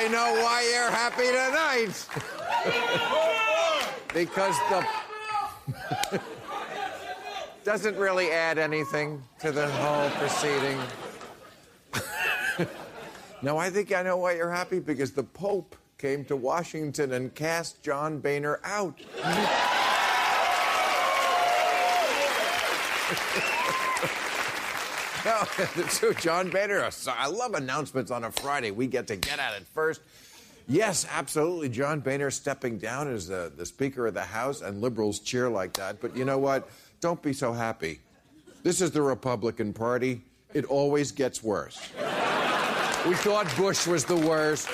I know why you're happy tonight. because the doesn't really add anything to the whole proceeding. no, I think I know why you're happy because the Pope came to Washington and cast John Boehner out. it's. John Boehner. I love announcements on a Friday. We get to get at it first. Yes, absolutely. John Boehner stepping down as the, the Speaker of the House, and liberals cheer like that. But you know what? Don't be so happy. This is the Republican Party. It always gets worse. we thought Bush was the worst,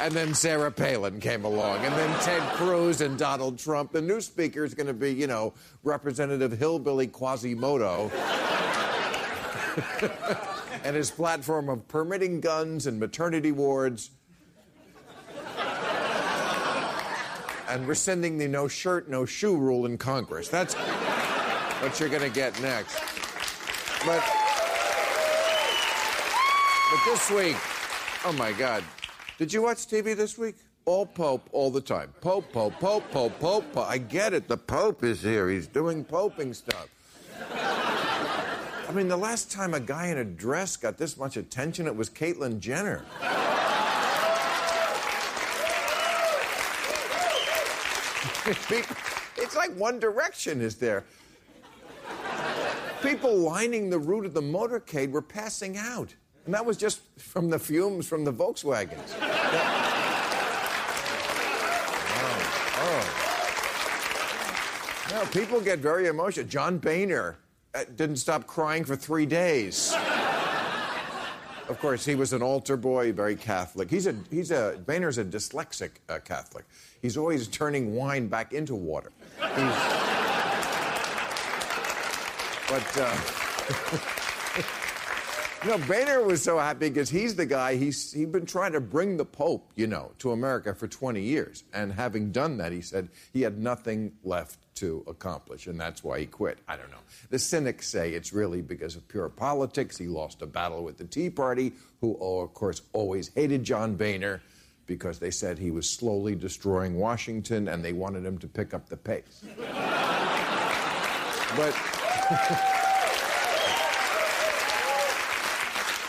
and then Sarah Palin came along, and then Ted Cruz and Donald Trump. The new Speaker is going to be, you know, Representative Hillbilly Quasimodo. and his platform of permitting guns and maternity wards. and rescinding the no shirt, no shoe rule in Congress. That's what you're going to get next. But, but this week, oh my God, did you watch TV this week? All Pope all the time. Pope, Pope, Pope, Pope, Pope, Pope. I get it. The Pope is here. He's doing poping stuff. I mean, the last time a guy in a dress got this much attention, it was Caitlyn Jenner. It's like One Direction is there. People lining the route of the motorcade were passing out. And that was just from the fumes from the Volkswagens. Oh, oh. No, people get very emotional. John Boehner didn't stop crying for three days. Of course, he was an altar boy, very Catholic. He's a he's a Boehner's a dyslexic uh, Catholic. He's always turning wine back into water. But uh, no, Boehner was so happy because he's the guy. He's he'd been trying to bring the Pope, you know, to America for 20 years, and having done that, he said he had nothing left to accomplish, and that's why he quit. I don't know. The cynics say it's really because of pure politics. He lost a battle with the Tea Party, who, of course, always hated John Boehner because they said he was slowly destroying Washington, and they wanted him to pick up the pace. but.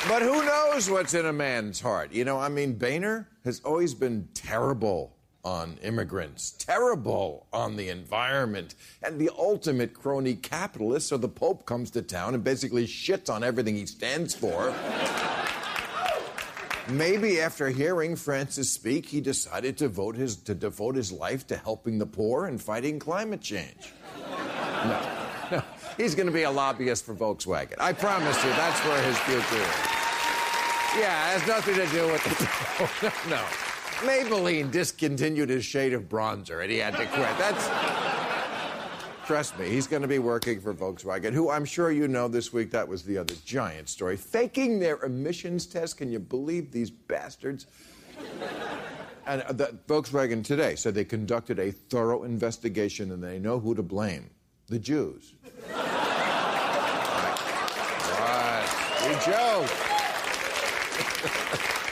But who knows what's in a man's heart? You know, I mean, Boehner has always been terrible on immigrants, terrible on the environment, and the ultimate crony capitalist. So the Pope comes to town and basically shits on everything he stands for. Maybe after hearing Francis speak, he decided to vote his to devote his life to helping the poor and fighting climate change. No, no, he's going to be a lobbyist for Volkswagen. I promise you, that's where his future is. Yeah, it has nothing to do with the. no, no. Maybelline discontinued his shade of bronzer and he had to quit. That's. Trust me, he's going to be working for Volkswagen, who I'm sure you know this week, that was the other giant story. Faking their emissions test. Can you believe these bastards? And uh, the, Volkswagen today said they conducted a thorough investigation and they know who to blame. The Jews. what? We joke.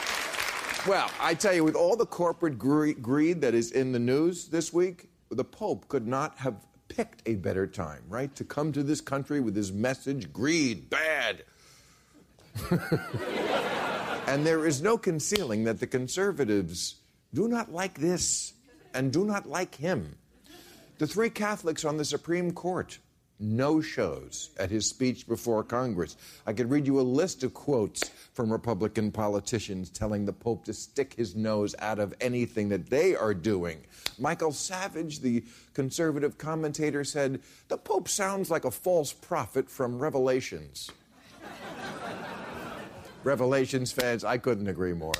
well, I tell you, with all the corporate gre- greed that is in the news this week, the Pope could not have picked a better time, right? To come to this country with his message greed, bad. and there is no concealing that the conservatives do not like this and do not like him. The three Catholics on the Supreme Court no shows at his speech before Congress. I could read you a list of quotes from Republican politicians telling the Pope to stick his nose out of anything that they are doing. Michael Savage, the conservative commentator, said, The Pope sounds like a false prophet from Revelations. Revelations fans, I couldn't agree more.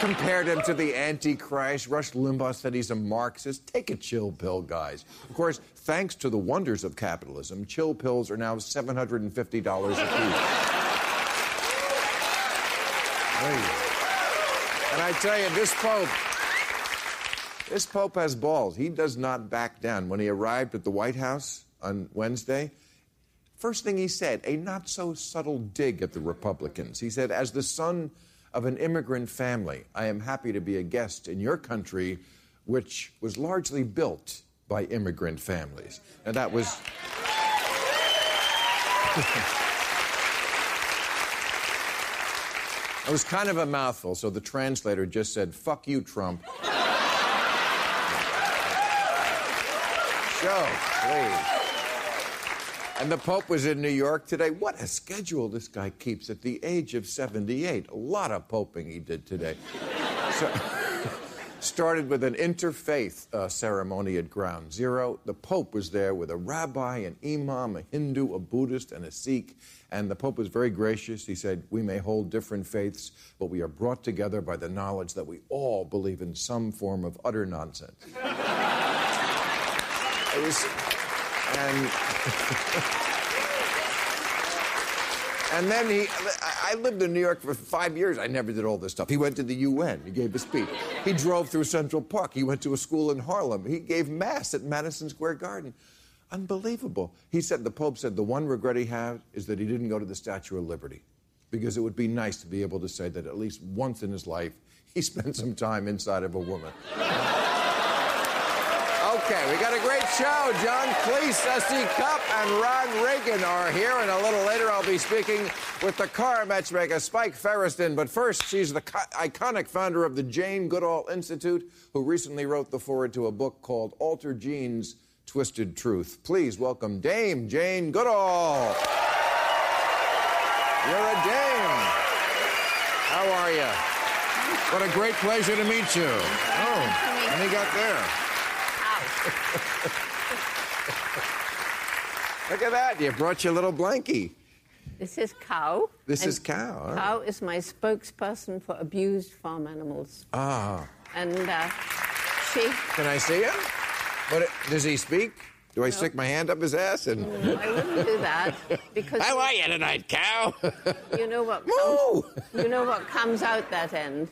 Compared him to the Antichrist. Rush Limbaugh said he's a Marxist. Take a chill pill, guys. Of course, thanks to the wonders of capitalism, chill pills are now $750 a piece. And I tell you, this Pope, this Pope has balls. He does not back down. When he arrived at the White House on Wednesday, first thing he said, a not so subtle dig at the Republicans. He said, as the son of an immigrant family, I am happy to be a guest in your country, which was largely built by immigrant families. And that was. It was kind of a mouthful, so the translator just said, fuck you, Trump. Show, please. And the Pope was in New York today. What a schedule this guy keeps at the age of 78. A lot of poping he did today. So, started with an interfaith uh, ceremony at Ground Zero. The Pope was there with a rabbi, an imam, a Hindu, a Buddhist, and a Sikh. And the Pope was very gracious. He said, We may hold different faiths, but we are brought together by the knowledge that we all believe in some form of utter nonsense. it was. And. And then he, I lived in New York for five years. I never did all this stuff. He went to the UN. He gave a speech. He drove through Central Park. He went to a school in Harlem. He gave mass at Madison Square Garden. Unbelievable. He said, the Pope said, the one regret he had is that he didn't go to the Statue of Liberty because it would be nice to be able to say that at least once in his life he spent some time inside of a woman. Okay, we got a great show. John Cleese, S.E. Cupp, and Ron Reagan are here, and a little later I'll be speaking with the car matchmaker Spike Feresten. But first, she's the co- iconic founder of the Jane Goodall Institute, who recently wrote the foreword to a book called Altered Genes Twisted Truth. Please welcome Dame Jane Goodall. You're a dame. How are you? What a great pleasure to meet you. Oh, and he got there. Look at that. You brought your little blankie. This is Cow. This is Cow. right. Cow is my spokesperson for abused farm animals. Ah. And uh, she, Can I see him? What, does he speak? Do I stick my hand up his ass and. I wouldn't do that because How are you tonight, cow? you know what Moo! comes, you know what comes out that end?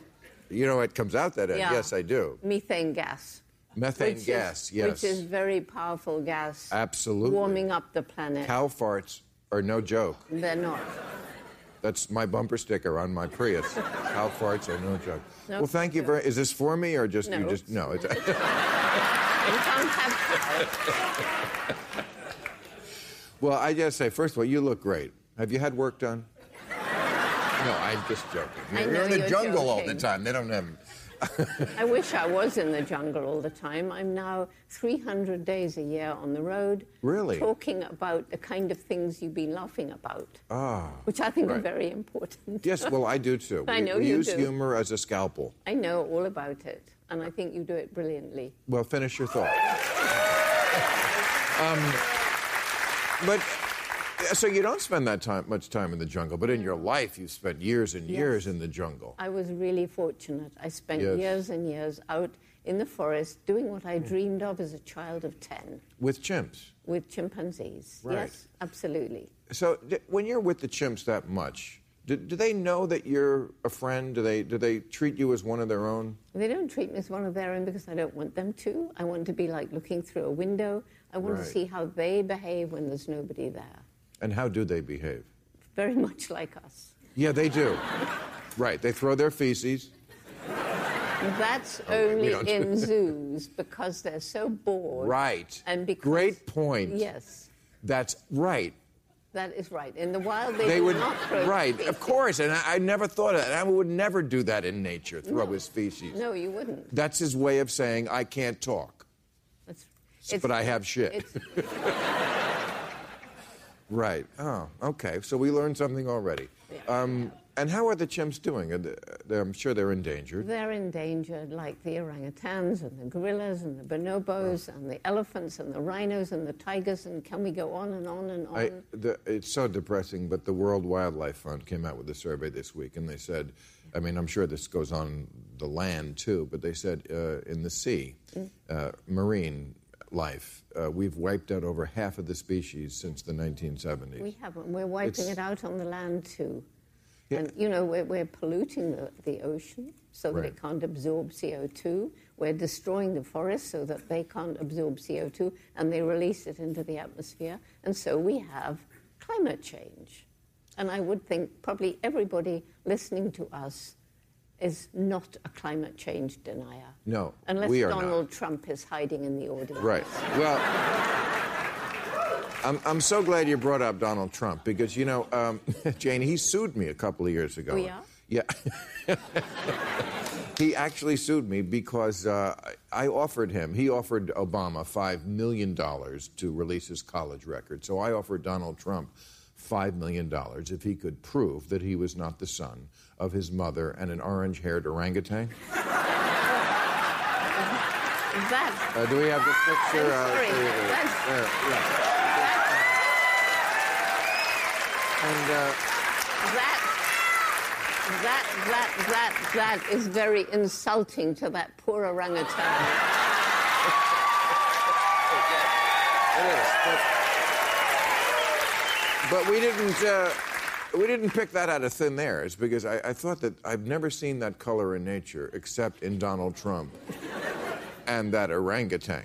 you know what comes out that end? Yeah. Yes, I do. Methane gas. Methane which gas, is, yes. Which is very powerful gas. Absolutely. Warming up the planet. Cow farts are no joke. They're not. That's my bumper sticker on my Prius. Cow farts are no joke. No, well, thank you very. Is this for me or just you just no? It's, You can't have well, I just say first of all, you look great. Have you had work done? No, I'm just joking. You're in the jungle all the time. They don't have. I wish I was in the jungle all the time. I'm now 300 days a year on the road. Really? Talking about the kind of things you've been laughing about. Ah. Which I think are very important. Yes, well, I do too. I We- know we you use do. humor as a scalpel. I know all about it, and I think you do it brilliantly. Well, finish your thought. um, but so you don't spend that time much time in the jungle, but in your life you've spent years and years in the jungle. I was really fortunate. I spent Yes. years and years out in the forest doing what I hmm. dreamed of as a child of 10 With chimps. with chimpanzees. Right. Yes, absolutely. So d- when you're with the chimps that much, do, do they know that you're a friend? Do they do they treat you as one of their own? They don't treat me as one of their own because I don't want them to. I want to be like looking through a window. I want Right. to see how they behave when there's nobody there. And how do they behave? Very much like us. Yeah, they do. right. They throw their feces. That's Oh, only in zoos because they're so bored. Right. And because, Great point. Yes, That's right. that is right. In the wild, they, They would, not throw right, feces. of course. And I, I never thought of that. I would never do that in nature, throw his feces. No, you wouldn't. That's his way of saying, I can't talk, That's, but I have shit. Right. Oh, okay. So we learned something already. Um, and how are the chimps doing? Are they- they're- I'm sure they're endangered. they're endangered, like the orangutans and the gorillas and the bonobos and the elephants and the rhinos and the tigers. And can we go on and on and on? I, the, it's so depressing, but the World Wildlife Fund came out with a survey this week, and they said, I mean, I'm sure this goes on the land too, but they said uh, in the sea, uh, marine life, uh, we've wiped out over half of the species since the 1970s. We haven't. We're wiping It's- it out on the land too. Yeah. And, you know, we're, we're polluting the, the ocean so that Right. it can't absorb CO2. We're destroying the forests so that they can't absorb CO2 and they release it into the atmosphere. And so we have climate change. And I would think probably everybody listening to us is not a climate change denier. No, Unless we are not. Donald Trump is hiding in the audience. Right. Well, I'm, I'm so glad you brought up Donald Trump because, you know, um, Jane, he sued me a couple of years ago. Oh, yeah? Yeah. he actually sued me because uh, I offered him, he offered Obama $5 million to release his college record. So I offered Donald Trump $5 million if he could prove that he was not the son of his mother and an orange haired orangutan. That, Uh, do we have the picture? I'm sorry. there. That's- yeah. And uh, that, that, that, that, that is very insulting to that poor orangutan. it is, but, but we didn't. We didn't pick that out of thin air. It's because I, I thought that I've never seen that color in nature except in Donald Trump and that orangutan.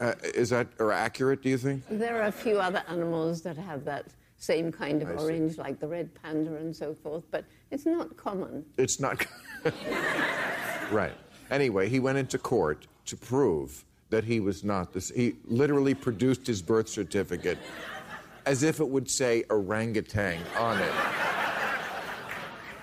Uh, is that or accurate? Do you think? There are a few other animals that have that same kind of I see. orange, like the red panda and so forth, but it's not common. It's not. right. Anyway, he went into court to prove that he was not this. He literally produced his birth certificate as if it would say orangutan on it.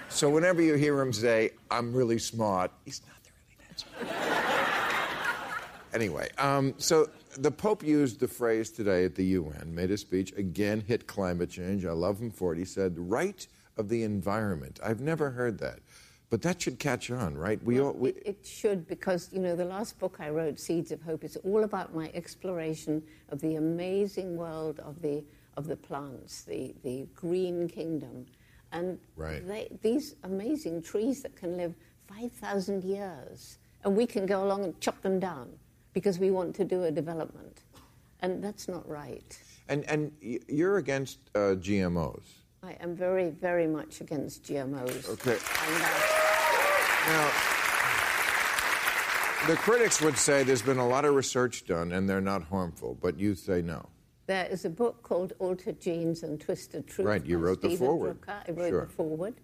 So whenever you hear him say, I'm really smart, he's not really that smart. anyway, um, so the Pope used the phrase today at the UN, made a speech, again hit climate change. I love him for it. He said, right of the environment. I've never heard that. But that should catch on, right? We all, we, It, it should, because, you know, the last book I wrote, Seeds of Hope, is all about my exploration of the amazing world of the, of the plants, the, the green kingdom. And Right. they, these amazing trees that can live 5,000 years, and we can go along and chop them down because we want to do a development. And that's not right. and, and you're against uh, GMOs. I am very, very much against GMOs. Okay. And, uh, Now, the critics would say there's been a lot of research done and they're not harmful, but you say no. There is a book called Altered Genes and Twisted Truth. Right, you wrote the Steven foreword. Druker. I wrote Sure. the foreword.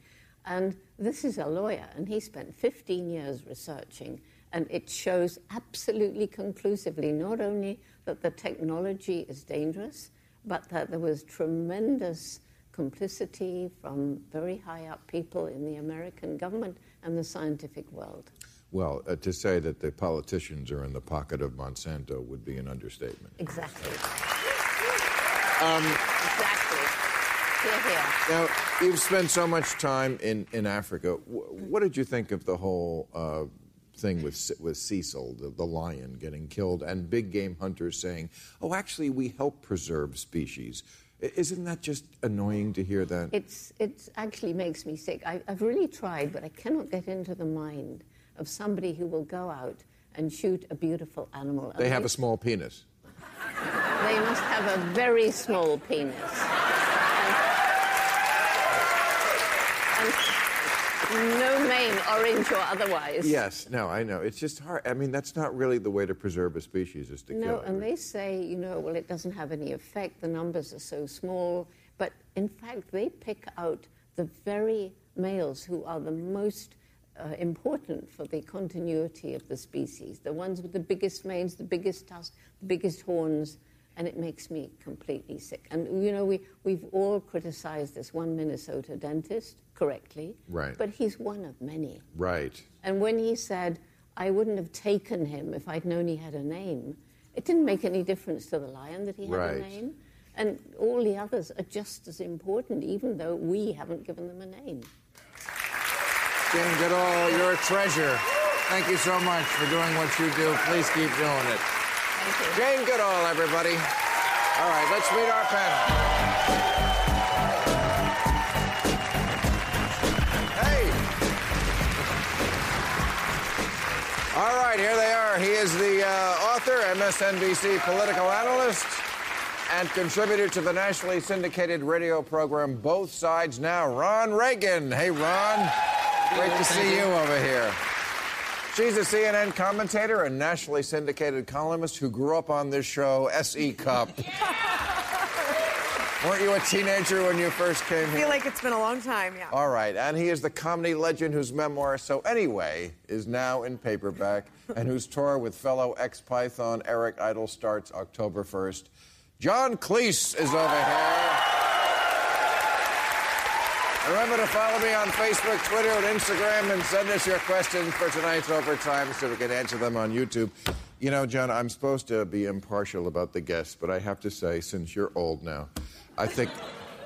And this is a lawyer, and he spent 15 years researching, and it shows absolutely conclusively not only that the technology is dangerous, but that there was tremendous complicity from very high up people in the American government and the scientific world. Well, uh, to say that the politicians are in the pocket of Monsanto would be an understatement. Exactly. Um, exactly. Here, here. Now, you've spent so much time in, in Africa. Wh- What did you think of the whole uh, thing with, with Cecil, the, the lion, getting killed, and big game hunters saying, oh, actually, we help preserve species? Isn't that just annoying to hear that? It's, it actually makes me sick. I, I've really tried, but I cannot get into the mind of somebody who will go out and shoot a beautiful animal. They have a small penis. They must have a very small penis. And, and no mane, orange or otherwise. Yes, no, I know. It's just hard. I mean, that's not really the way to preserve a species, is to No, kill it. and they say, you know, well, it doesn't have any effect, the numbers are so small. But in fact, they pick out the very males who are the most uh, important for the continuity of the species, the ones with the biggest manes, the biggest tusks, the biggest horns, and it makes me completely sick. And, you know, we, we've all criticized this one Minnesota dentist correctly, Right. but he's one of many. Right. And when he said, I wouldn't have taken him if I'd known he had a name, it didn't make any difference to the lion that he had Right. a name. And all the others are just as important, even though we haven't given them a name. Jane Goodall, you're a treasure. Thank you so much for doing what you do. Please keep doing it. Jane Goodall, everybody. All right, let's meet our panel. Hey. All right, here they are. He is the uh, author, MSNBC political analyst, and contributor to the nationally syndicated radio program Both Sides Now, Ron Reagan. Hey, Ron. Great to see you over here. She's a CNN commentator and nationally syndicated columnist who grew up on this show, SE Cupp. Weren't you a teenager when you first came here? I feel like it's been a long time, yeah. All right, and he is the comedy legend whose memoir, So Anyway, is now in paperback and whose tour with fellow ex Python Eric Idle starts October 1st. John Cleese is over here. Remember to follow me on Facebook, Twitter, and Instagram, and send us your questions for tonight's overtime so we can answer them on YouTube. You know, John, I'm supposed to be impartial about the guests, but I have to say, since you're old now, I think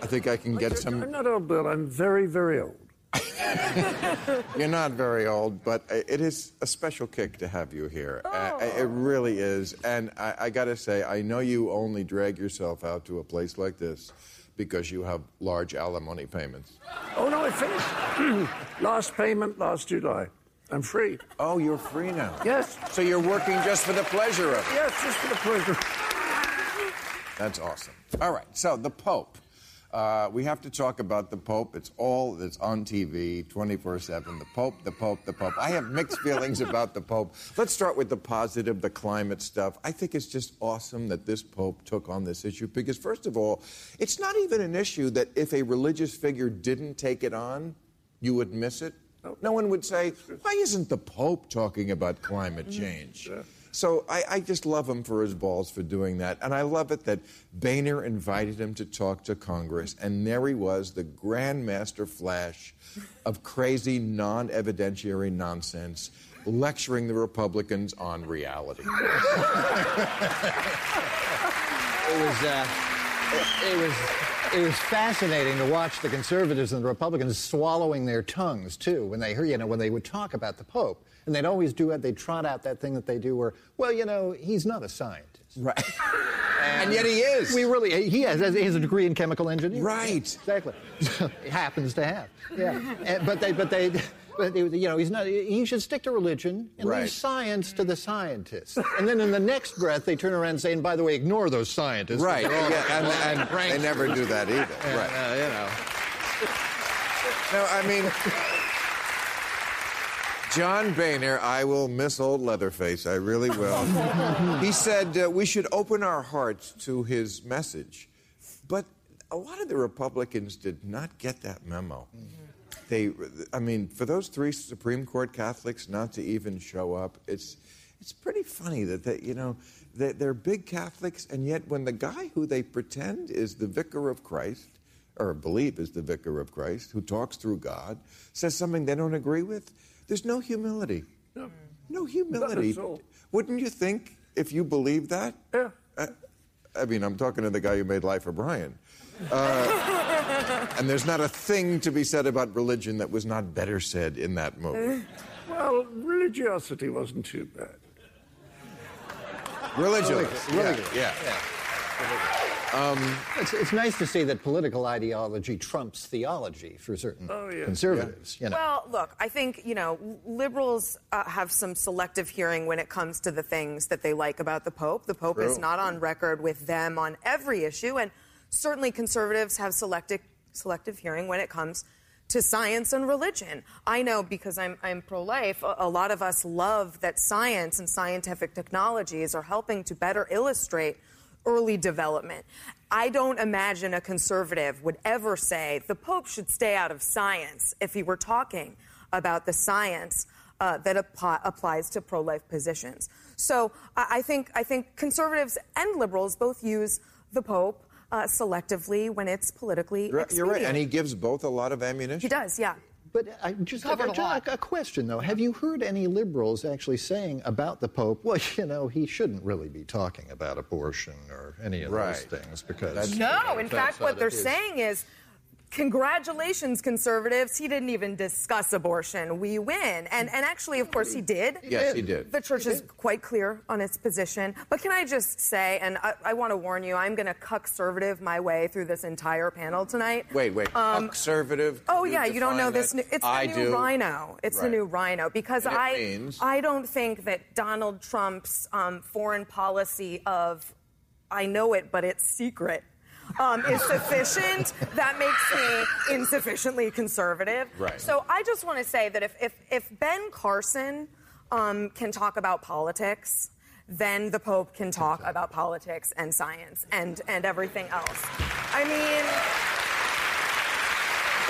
I think I can get some. I'm not old, Bill. I'm very, very old. You're not very old, but it is a special kick to have you here. Uh, It really is. And I, I got to say, I know you only drag yourself out to a place like this because you have large alimony payments. Oh, no, I finished. last payment last July. I'm free. Oh, you're free now. Yes. So you're working just for the pleasure of it. Yes, just for the pleasure. That's awesome. All right, so the Pope. Uh, we have to talk about the Pope. It's all that's on TV 24 7. The Pope, the Pope, the Pope. I have mixed feelings about the Pope. Let's start with the positive, the climate stuff. I think it's just awesome that this Pope took on this issue because, first of all, it's not even an issue that if a religious figure didn't take it on, you would miss it. No one would say, why isn't the Pope talking about climate change? So I, I just love him for his balls for doing that. And I love it that Boehner invited him to talk to Congress, and there he was, the grandmaster flash of crazy, non evidentiary nonsense, lecturing the Republicans on reality. It was, uh, it, was, it was fascinating to watch the conservatives and the Republicans swallowing their tongues too when they hear, you know, when they would talk about the Pope, and they'd always do it. They'd trot out that thing that they do, where, well, you know, he's not a scientist. Right. and yet he is. We really, he has, he has a degree in chemical engineering. Right. Exactly. happens to have. Yeah. And- but they, but they, but they, you know, he's not. He should stick to religion and Right. leave science to the scientists. And then in the next breath, they turn around and say, and by the way, ignore those scientists. Right. Yeah, and, and pranksters." they never do that either. And, right. uh, you know. No, I mean, John Boehner, I will miss old Leatherface. I really will. he said uh, we should open our hearts to his message. But a lot of the Republicans did not get that memo. They, I mean, for those three Supreme Court Catholics not to even show up, it's, it's pretty funny that they, you know, they, they're big Catholics, and yet when the guy who they pretend is the vicar of Christ, or believe is the vicar of Christ, who talks through God, says something they don't agree with, there's no humility. No. No humility. Not at all. Wouldn't you think if you believed that? Yeah. Uh, I mean, I'm talking to the guy who made Life of Brian. Uh, and there's not a thing to be said about religion that was not better said in that movie. Well, religiosity wasn't too bad. Religious. Religious. Yeah. yeah. It's, it's nice to see that political ideology trumps theology for certain Oh, yeah. conservatives. You know. Well, look, I think, you know, liberals uh, have some selective hearing when it comes to the things that they like about the Pope. The Pope is not on record with them on every issue, and certainly conservatives have selective, selective hearing when it comes to science and religion. I know because I'm, I'm pro life, a, a lot of us love that science and scientific technologies are helping to better illustrate early development. I don't imagine a conservative would ever say the Pope should stay out of science if he were talking about the science uh, that apply, applies to pro-life positions. So I, I think I think conservatives and liberals both use the Pope uh, selectively when it's politically You're, you're right, and he gives both a lot of ammunition. He does, yeah. But I just Covered a just lot. a question though: Have you heard any liberals actually saying about the Pope? Well, you know, he shouldn't really be talking about abortion or any of Right. those things because That's- No, in fact, what they're his- saying is, congratulations, conservatives. He didn't even discuss abortion. We win. And, and actually, of course, he did. Yes, he did. The church is quite clear on its position. But can I just say, and I, I want to warn you, I'm going to conservative my way through this entire panel tonight. Wait, wait. conservative. Oh yeah, you don't know this. New, it's the I new do. RINO. It's the new rhino because I means- I don't think that Donald Trump's um, foreign policy of I know it but it's secret um, is sufficient. that makes me insufficiently conservative. Right. So I just want to say that if if, if Ben Carson um, can talk about politics. Then the Pope can talk about politics and science and, and everything else. I mean,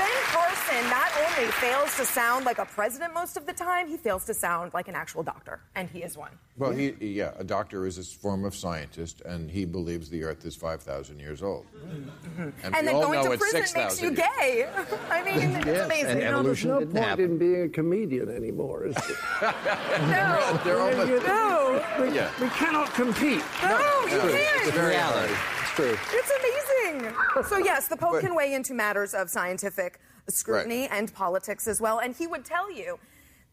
Ben Carson not only fails to sound like a president most of the time, he fails to sound like an actual doctor, and he is one. Well, he, yeah, a doctor is a form of scientist, and he believes the Earth is 5,000 years old. And, And then going to it's prison makes you gay. I mean, it's amazing. and You know, there's evolution no point happen. in being a comedian anymore, is there? no, They're almost, no, We, Yeah. we cannot compete. no, you it's can't. very reality. It's true. It's amazing. So yes, the Pope But- can weigh into matters of scientific scrutiny Right. and politics as well, and he would tell you.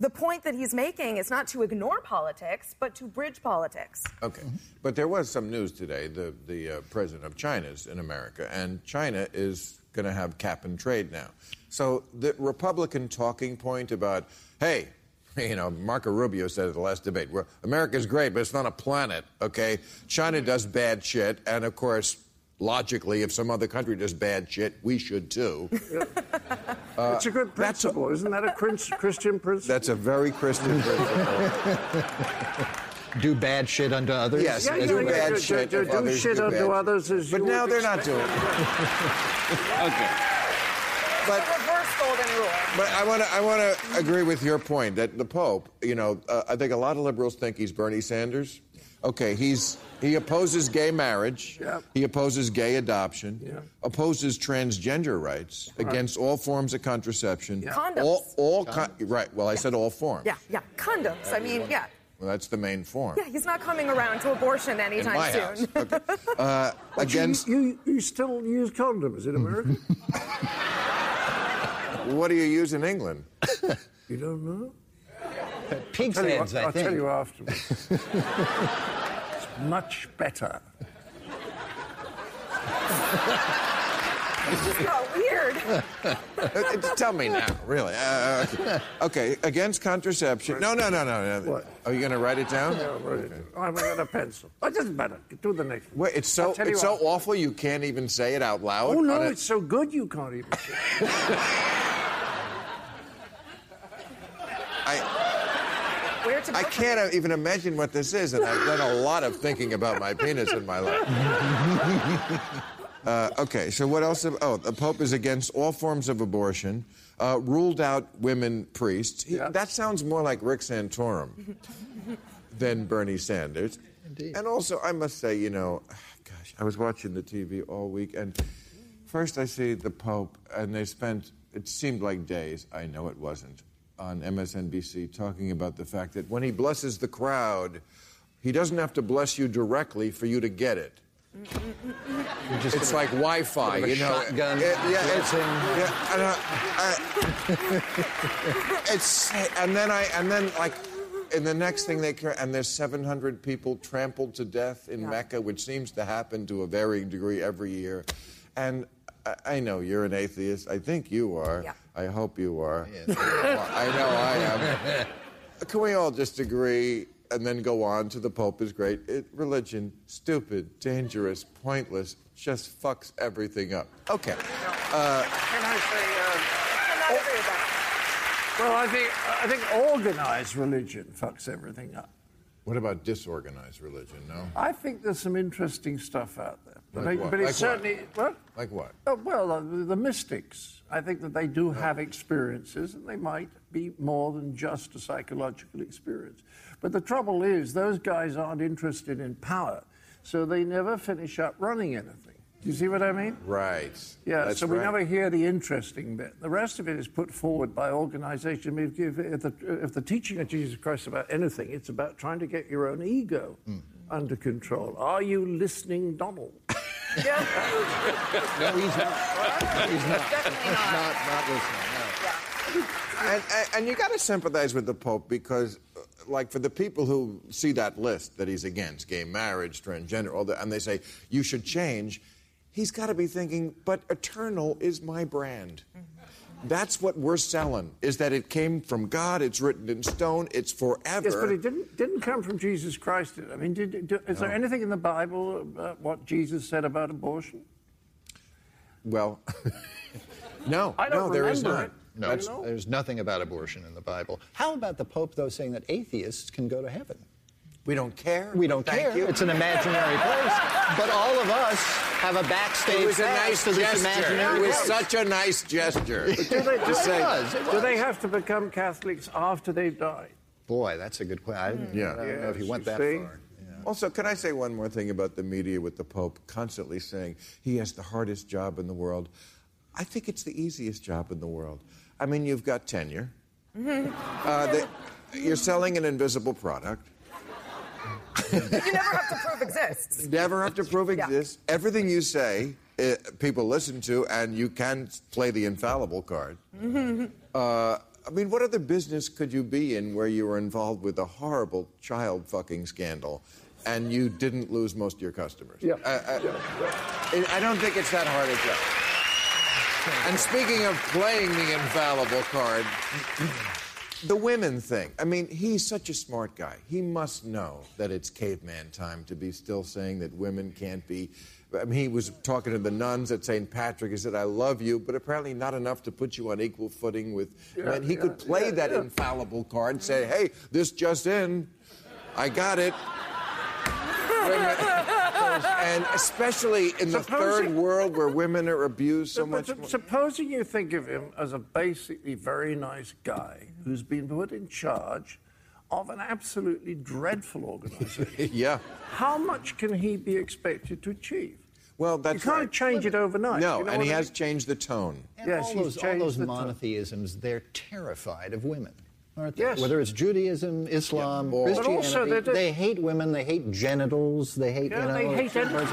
The point that he's making is not to ignore politics, but to bridge politics. Okay, but there was some news today. The the uh, president of China is in America, and China is going to have cap and trade now. So the Republican talking point about, hey, you know, Marco Rubio said at the last debate, well, America's great, but it's not a planet. Okay, China does bad shit, and of course. Logically, if some other country does bad shit, we should too. it's a good Uh, that's a- principle. Isn't that a Chris- Christian principle? That's a very Christian principle. Do bad shit unto others. Yes, Yeah, do yeah, bad do- shit. do- if do others shit do unto others as But you now would they're not doing it. okay. But Reverse golden rule. But I want to I want to agree with your point that the Pope, you know, uh, I think a lot of liberals think he's Bernie Sanders. Okay, he's he opposes gay marriage. Yeah. He opposes gay adoption. Yeah. Opposes transgender rights against all forms of contraception. Condoms. All, all con- right. Well, I said all forms. Yeah, yeah. Condoms. I mean, yeah. Well, that's the main form. Yeah, he's not coming around to abortion In anytime my soon. house. Okay. Uh, But you- against you, you, still use condoms in America? what do you use in England? you don't know? Pig's Tell you heads, what, I I'll think. tell you afterwards. it's much better. oh, weird. Uh, Tell me now, really. Uh, okay. okay, against contraception. No, no, no, no, no. What? Are you going to write it down? Yeah, right. I've got a pencil. Oh, it doesn't matter. Do the next one. Wait, it's so I'll tell you it's so awful you can't even say it out loud. Oh, no, a- it's so good you can't even say it. I Where to I can't here? even imagine what this is, and I've done a lot of thinking about my penis in my life. Uh, okay, so what else? Oh, the Pope is against all forms of abortion. Uh, ruled out women priests. He- Yeah. That sounds more like Rick Santorum than Bernie Sanders. Indeed. And also, I must say, you know, gosh, I was watching the TV all week, and first I see the Pope, and they spent, it seemed like days, I know it wasn't, on MSNBC talking about the fact that when he blesses the crowd, he doesn't have to bless you directly for you to get it. it's like Wi-Fi, a you know. shotgun It- yeah, it's, yeah, and, uh, I- it's and then I and then like and the next thing they care and there's 700 people trampled to death in Mecca, which seems to happen to a varying degree every year, and. I- I know you're an atheist. I think you are. Yeah. I hope you are. I know I am. Can we all just agree and then go on to the Pope is great? It, religion, stupid, dangerous, pointless, just fucks everything up. Okay. Can I say, uh, I agree with that. Well, I think I think organized religion fucks everything up. What about disorganized religion? No. I think there's some interesting stuff out there, but, Like but Like it's what? certainly what? Like what? Oh, well, uh, the, the mystics. I think that they do have experiences, and they might be more than just a psychological experience. But the trouble is, those guys aren't interested in power, so they never finish up running anything. Do you see what I mean? Right. Yeah, That's so we right. never hear the interesting bit. The rest of it is put forward by organization. I mean, if, if, the, if the teaching of Jesus Christ is about anything, it's about trying to get your own ego Hmm. under control. Are you listening, Donald? No, he's not. He's not. Definitely not. Not, not listening. No. and, and, and you got to sympathize with the Pope because, like, for the people who see that list that he's against gay marriage, transgender, all that, and they say, you should change, he's got to be thinking, but eternal is my brand. Mm-hmm. That's what we're selling, is that it came from God, it's written in stone, it's forever. Yes, but it didn't didn't come from Jesus Christ. I mean, did, did, is there anything in the Bible about what Jesus said about abortion? Well, no, I don't no, there is not. it. No, That's- there's nothing about abortion in the Bible. How about the Pope, though, saying that atheists can go to heaven? We don't care. We don't Thank care. you. It's an imaginary place. But all of us have a backstage It was a nice to this gesture. imaginary It was place. such a nice gesture. Do they, do, Just they, say- was, it do they have to become Catholics after they've died? Boy, that's a good question. I didn't, Yeah. I don't know if he went that see? far. Also, can I say one more thing about the media with the Pope constantly saying he has the hardest job in the world? I think it's the easiest job in the world. I mean, you've got tenure. Uh, the, you're selling an invisible product. You never have to prove exists. Never have to prove Yeah. exists. Everything you say, uh, people listen to, and you can play the infallible card. Uh, I mean, what other business could you be in where you were involved with a horrible child fucking scandal and you didn't lose most of your customers? Yeah. I, I, I don't think it's that hard a job. And speaking of playing the infallible card, the women thing. I mean, he's such a smart guy. He must know that it's caveman time to be still saying that women can't be. I mean, he was talking to the nuns at St. Patrick. He said, I love you, but apparently not enough to put you on equal footing with men. He could play that infallible card and say, hey, this just in. I got it. Women- and especially in the third world where women are abused so But much. sup- more- supposing you think of him as a basically very nice guy who's been put in charge of an absolutely dreadful organization, yeah. how much can he be expected to achieve? Well, that's You that's can't right. change it overnight. No, you know and he I has changed the tone. And Yes, all those, all those the tone. monotheisms, they're terrified of women. Aren't they? Yes. Whether it's Judaism, Islam, But Christianity, also they're- they hate women, they hate genitals, they hate, Yeah, you know, they hate certain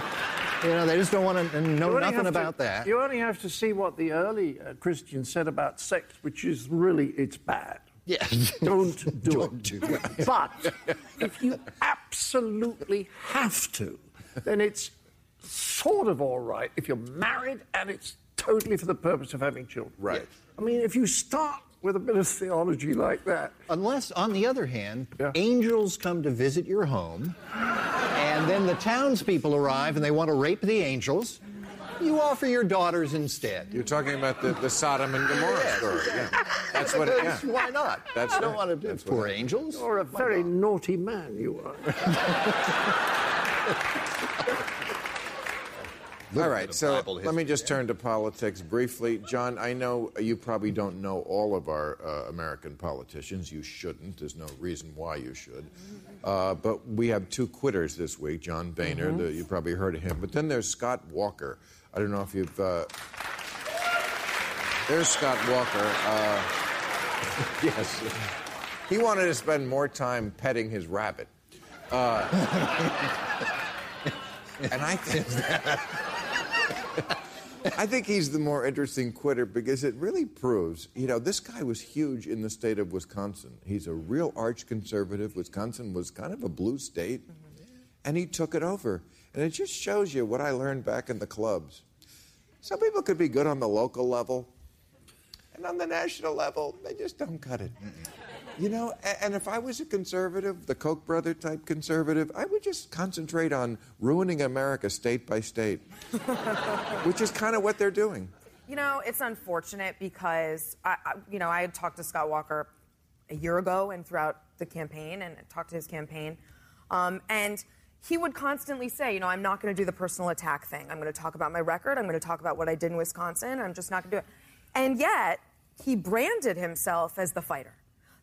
you know, they just don't want to know You only nothing have to- about that. You only have to see what the early uh, Christians said about sex, which is really it's bad. Yes. Don't do Don't it. do it. But if you absolutely have to, then it's sort of all right if you're married and it's totally for the purpose of having children. Right. I mean, if you start with a bit of theology like that, Unless, on the other hand, Yeah. angels come to visit your home, and then the townspeople arrive and they want to rape the angels, you offer your daughters instead. You're talking about the, the Sodom and Gomorrah story. Yeah. That's what. Yeah. Why not? That's I don't right. want to do That's poor angels. you're a very naughty man, you are. All right, so let me just turn to politics briefly. John, I know you probably don't know all of our uh, American politicians. You shouldn't. There's no reason why you should. Uh, but we have two quitters this week John Boehner, the, you probably heard of him. But then there's Scott Walker. I don't know if you've. Uh... There's Scott Walker. Uh... yes. He wanted to spend more time petting his rabbit. Uh... and I think. I think he's the more interesting quitter because it really proves, you know, this guy was huge in the state of Wisconsin. He's a real arch conservative. Wisconsin was kind of a blue state, mm-hmm. and he took it over. And it just shows you what I learned back in the clubs. Some people could be good on the local level, and on the national level, they just don't cut it. You know, and if I was a conservative, the Koch brother type conservative, I would just concentrate on ruining America state by state, which is kind of what they're doing. You know, it's unfortunate because I, I, you know, I had talked to Scott Walker a year ago and throughout the campaign, and talked to his campaign, um, and he would constantly say, you know, I'm not going to do the personal attack thing. I'm going to talk about my record. I'm going to talk about what I did in Wisconsin. I'm just not going to do it. And yet, he branded himself as the fighter.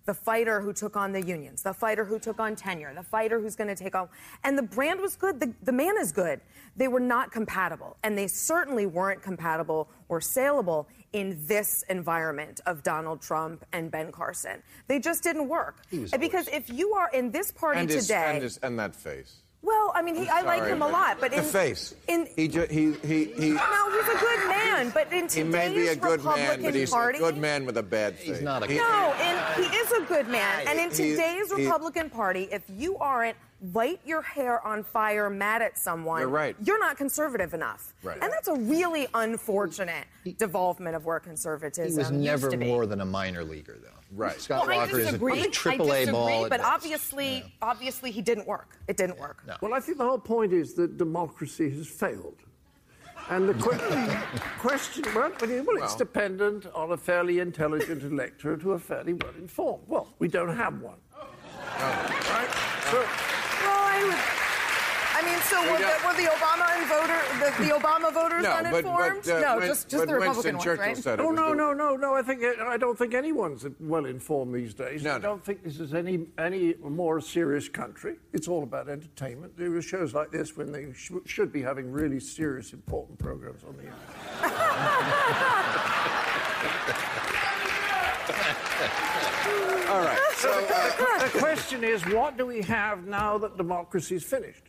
The fighter who took on the unions, the fighter who took on tenure, the fighter who's going to take on. And the brand was good. The, the man is good. They were not compatible. And they certainly weren't compatible or saleable in this environment of Donald Trump and Ben Carson. They just didn't work. because if you are in this party And, his, today. and, his, and that face. Well, I mean, he, I like him a lot, but in the in face. in he, ju- he he he. no, he's a good man, but in today's He may be a good Republican man, but he's Party, a good man with a bad face. He's not a He- good No, and he is a good man. And in today's he- Republican Party, if you aren't light your hair on fire, mad at someone, You're right. you're not conservative enough. Right. And that's a really unfortunate devolvement of where conservatism He was never more than a minor leaguer, though. Right. Scott well, I Walker is a, disagree. is a triple I A ball. but best. obviously, obviously, he didn't work. It didn't work. No. Well, I think the whole point is that democracy has failed. And the que- question, well, well, it's Well- dependent on a fairly intelligent electorate who are fairly well informed. Well, we don't have one. Oh. Right? So, Well, I. I mean, so were the, were the Obama and voter the, the Obama voters No, uninformed? but, uh, no, Win- just just the Republican Winston ones, Churchill right? said oh was no, no, no, no! I think I don't think anyone's well informed these days. No, I don't think this is any any more serious country. It's all about entertainment. There are shows like this when they sh- should be having really serious, important programs on the air. All right. So, uh, the question is, what do we have now that democracy's finished?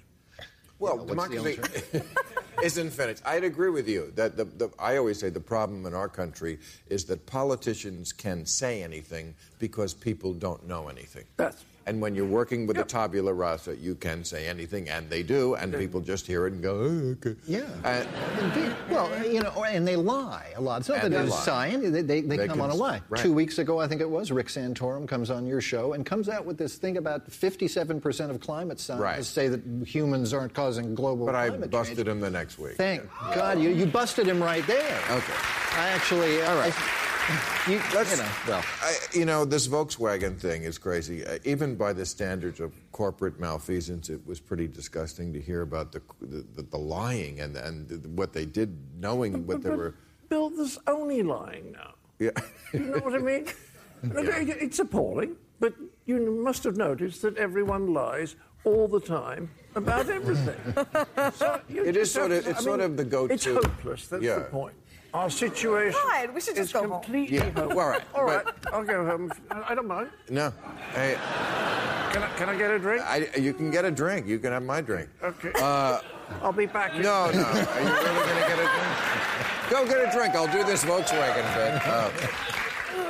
well, what's the democracy isn't finished. I'd agree with you that the, the, I always say the problem in our country is that politicians can say anything because people don't know anything. That's And when you're working with Yep. a tabula rasa, you can say anything, and they do, and people just hear it and go, oh, okay. Yeah. And, Indeed. Well, you know, and they lie a lot. It's not that it's science. They, they, they, They come on a lie. right. Two weeks ago, I think it was, Rick Santorum comes on your show and comes out with this thing about 57% of climate scientists Right. say that humans aren't causing global but I busted change. him the next week. Thank God you, you busted him right there. Okay. I actually. Uh, All right. I- you, Let's, you know, well. I, you know, this Volkswagen thing is crazy. Uh, even by the standards of corporate malfeasance, it was pretty disgusting to hear about the the, the, the lying and and the, what they did, knowing what they But were. Bill, there's only lying now. Yeah. You know what I mean? Look, It's appalling, but you must have noticed that everyone lies all the time about everything. So you It is sort of- it's I sort mean, of the go-to- It's hopeless. That's Yeah. the point. Our situation God, we should just is go home. completely Yeah, hopeless. all right, All right, I'll go home. I I don't mind. No, hey, Can I, can I get a drink? I, you can get a drink. You can have my drink. Okay. Uh, I'll be back. in- no, no. Are you really going to get a drink? Go get a drink. I'll do this Volkswagen bit. Uh,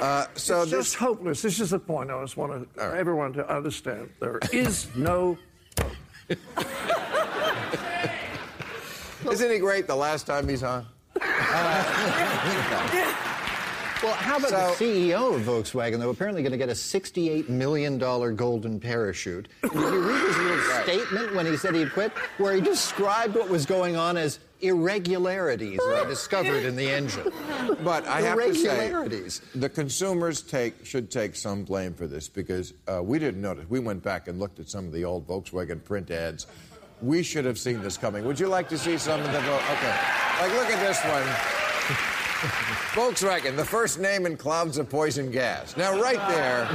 uh, so It's this. just hopeless. This is the point I just want to, All right. everyone to understand. There is no hope. Isn't he great? The last time he's on. Well, how about So- the CEO of Volkswagen, though, apparently going to get a $68 million golden parachute? Did you read his little statement when he said he'd quit, where he described what was going on as irregularities that I discovered in the engine? But I have to say, the consumers take should take some blame for this because uh, we didn't notice. We went back and looked at some of the old Volkswagen print ads. We should have seen this coming. Would you like to see some of the? Vol- Okay, like look at this one. Volkswagen, the first name in clouds of poison gas. Now, right there.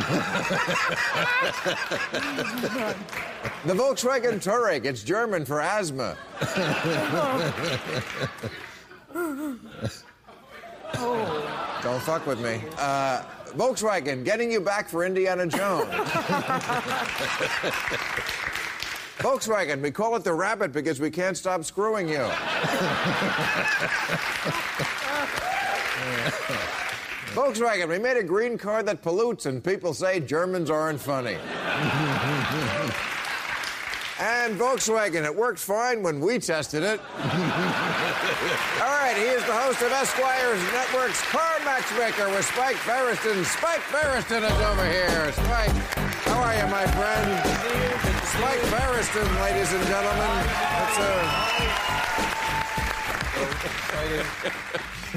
the Volkswagen Touareg, it's German for asthma. Don't fuck with me. Uh, Volkswagen, getting you back for Indiana Jones. Volkswagen, we call it the rabbit because we can't stop screwing you. Volkswagen, we made a green car that pollutes and people say Germans aren't funny. and Volkswagen, it worked fine when we tested it. All right, he is the host of Esquire's Network's Car Matchmaker with Spike Feresten. Spike Feresten is over here. Spike, how are you, my friend? Spike Feresten, ladies and gentlemen. That's uh,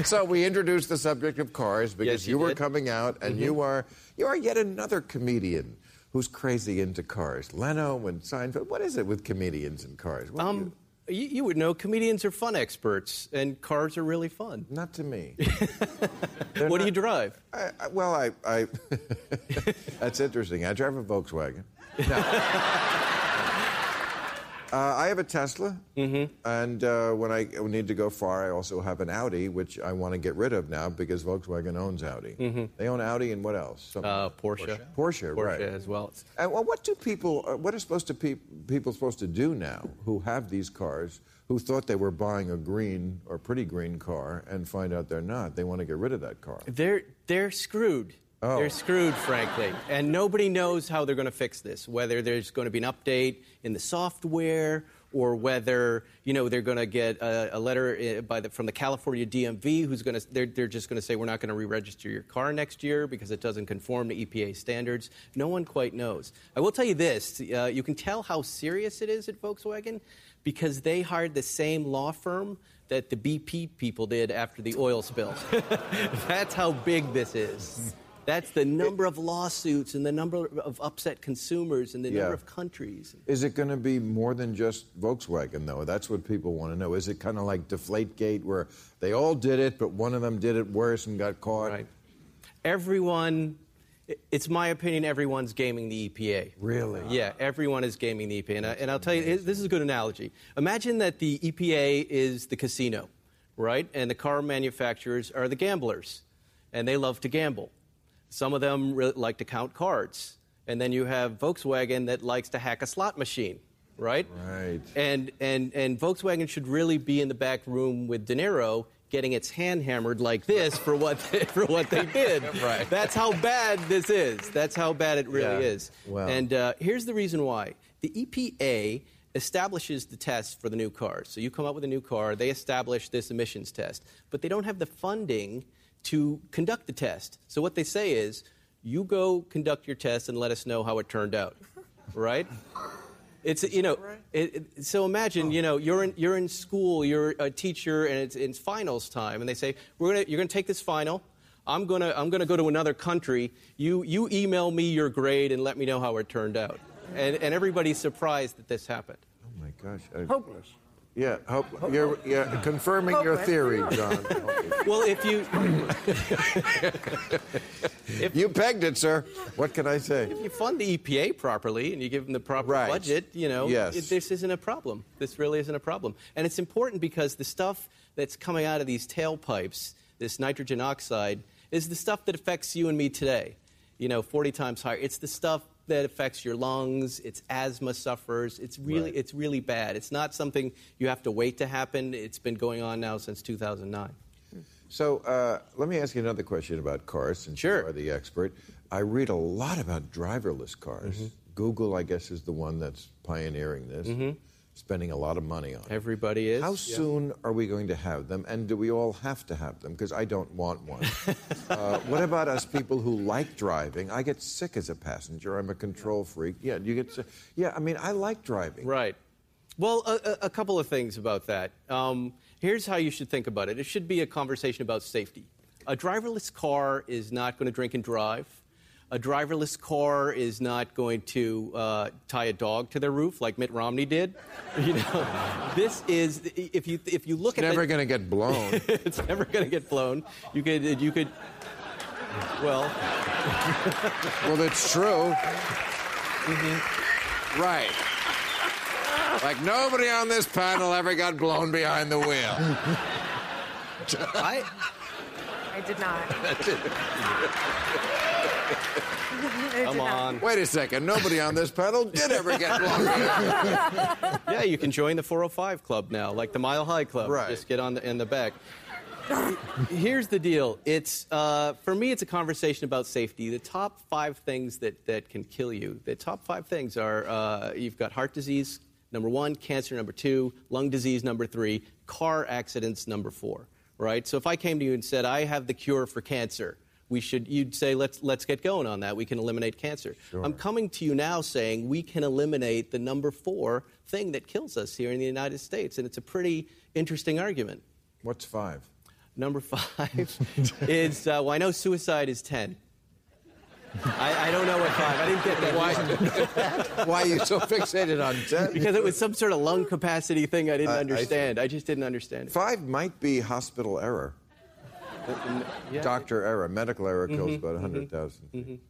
so we introduced the subject of cars because Yes, you, you were coming out, and Mhm. you are you are yet another comedian who's crazy into cars. Leno and Seinfeld. What is it with comedians and cars? What Um, you, you would know comedians are fun experts, and cars are really fun. Not to me. what do you drive? I, I, well, I, I that's interesting. I drive a Volkswagen. Uh, I have a Tesla, Mm-hmm. and uh, when I need to go far, I also have an Audi, which I want to get rid of now because Volkswagen owns Audi. Mhm. They own Audi and what else? Something- Uh, Porsche. Porsche, Porsche right? as well. And well, what do people? Uh, what are supposed to pe- people supposed to do now who have these cars? Who thought they were buying a green or pretty green car and find out they're not? They want to get rid of that car. They're they're screwed. Oh. They're screwed, frankly, and nobody knows how they're going to fix this. Whether there's going to be an update in the software, or whether you know they're going to get a, a letter by the, from the California DMV, who's going to they're, they're just going to say we're not going to re-register your car next year because it doesn't conform to EPA standards. No one quite knows. I will tell you this: uh, you can tell how serious it is at Volkswagen because they hired the same law firm that the BP people did after the oil spill. That's how big this is. That's the number of lawsuits and the number of upset consumers and the Yeah. number of countries. Is it going to be more than just Volkswagen, though? That's what people want to know. Is it kind of like Deflategate, where they all did it, but one of them did it worse and got caught? Right. Everyone, it's my opinion, everyone's gaming the EPA. Really? Yeah, everyone is gaming the EPA. And, I, and I'll tell you, this is a good analogy. Imagine that the EPA is the casino, right? And the car manufacturers are the gamblers, and they love to gamble. Some of them really like to count cards. And then you have Volkswagen that likes to hack a slot machine, right? Right. And, and, and Volkswagen should really be in the back room with De Niro getting its hand hammered like this for what they, for what they did. Right. That's how bad this is. That's how bad it really Yeah. is. Wow. And uh, here's the reason why. The EPA establishes the test for the new cars. So you come up with a new car, they establish this emissions test, but they don't have the funding to conduct the test. So what they say is, you go conduct your test and let us know how it turned out, right? It's you know, it, it- so imagine you know you're in you're in school, you're a teacher, and it's, it's finals time, and they say we're gonna you're gonna take this final. I'm gonna I'm gonna go to another country. You you email me your grade and let me know how it turned out. And and everybody's surprised that this happened. Oh my gosh. I- Hopeless. Yeah, hope, you're, you're confirming your theory, John. Well, if you you pegged it, sir. What can I say? if you fund the EPA properly and you give them the proper Right. budget, you know, Yes. it- this isn't a problem. This really isn't a problem. And it's important because the stuff that's coming out of these tailpipes, this nitrogen oxide, is the stuff that affects you and me today. You know, 40 times higher. It's the stuff that affects your lungs, it's asthma sufferers. It's really Right. it's really bad. It's not something you have to wait to happen. It's been going on now since 2009. So uh, let me ask you another question about cars, since Sure. you are the expert. I read a lot about driverless cars. Mm-hmm. Google, I guess, is the one that's pioneering this, spending a lot of money on. Everybody is. How Yeah. soon are we going to have them, and do we all have to have them? Because I don't want one. uh, what about us people who like driving? I get sick as a passenger. I'm a control freak. Yeah, you get sick. Yeah, I mean, I like driving. Right. Well, a, a, a couple of things about that. Um, here's how you should think about it. It should be a conversation about safety. A driverless car is not going to drink and drive. A driverless car is not going to uh, tie a dog to their roof like Mitt Romney did. You know, this is if you if you look at it. It's at never going to get blown. it's never going to get blown. You could you could well well, it's true. Right. Like nobody on this panel ever got blown behind the wheel. I I did not. come on. Wait a second. Nobody on this panel did ever get blown behind. Yeah, you can join the 405 club now, like the Mile High Club. Right. Just get on the, in the back. Here's the deal. It's uh, for me. It's a conversation about safety. The top five things that, that can kill you. The top five things are uh, you've got heart disease, number one, cancer, number two, lung disease, number three, car accidents, number four. Right. So if I came to you and said I have the cure for cancer, we should. You'd say let's let's get going on that. We can eliminate cancer. I'm coming to you now saying we can eliminate the number four thing that kills us here in the United States, and it's a pretty interesting argument. What's five? Number five is uh, well, I know suicide is ten. I, I don't know what five. I didn't get that. Why? Why are you so fixated on ten? Because it was some sort of lung capacity thing I didn't I- I- understand. I, just didn't understand it. Five might be hospital error. Yeah. Doctor error, medical error kills about 100,000.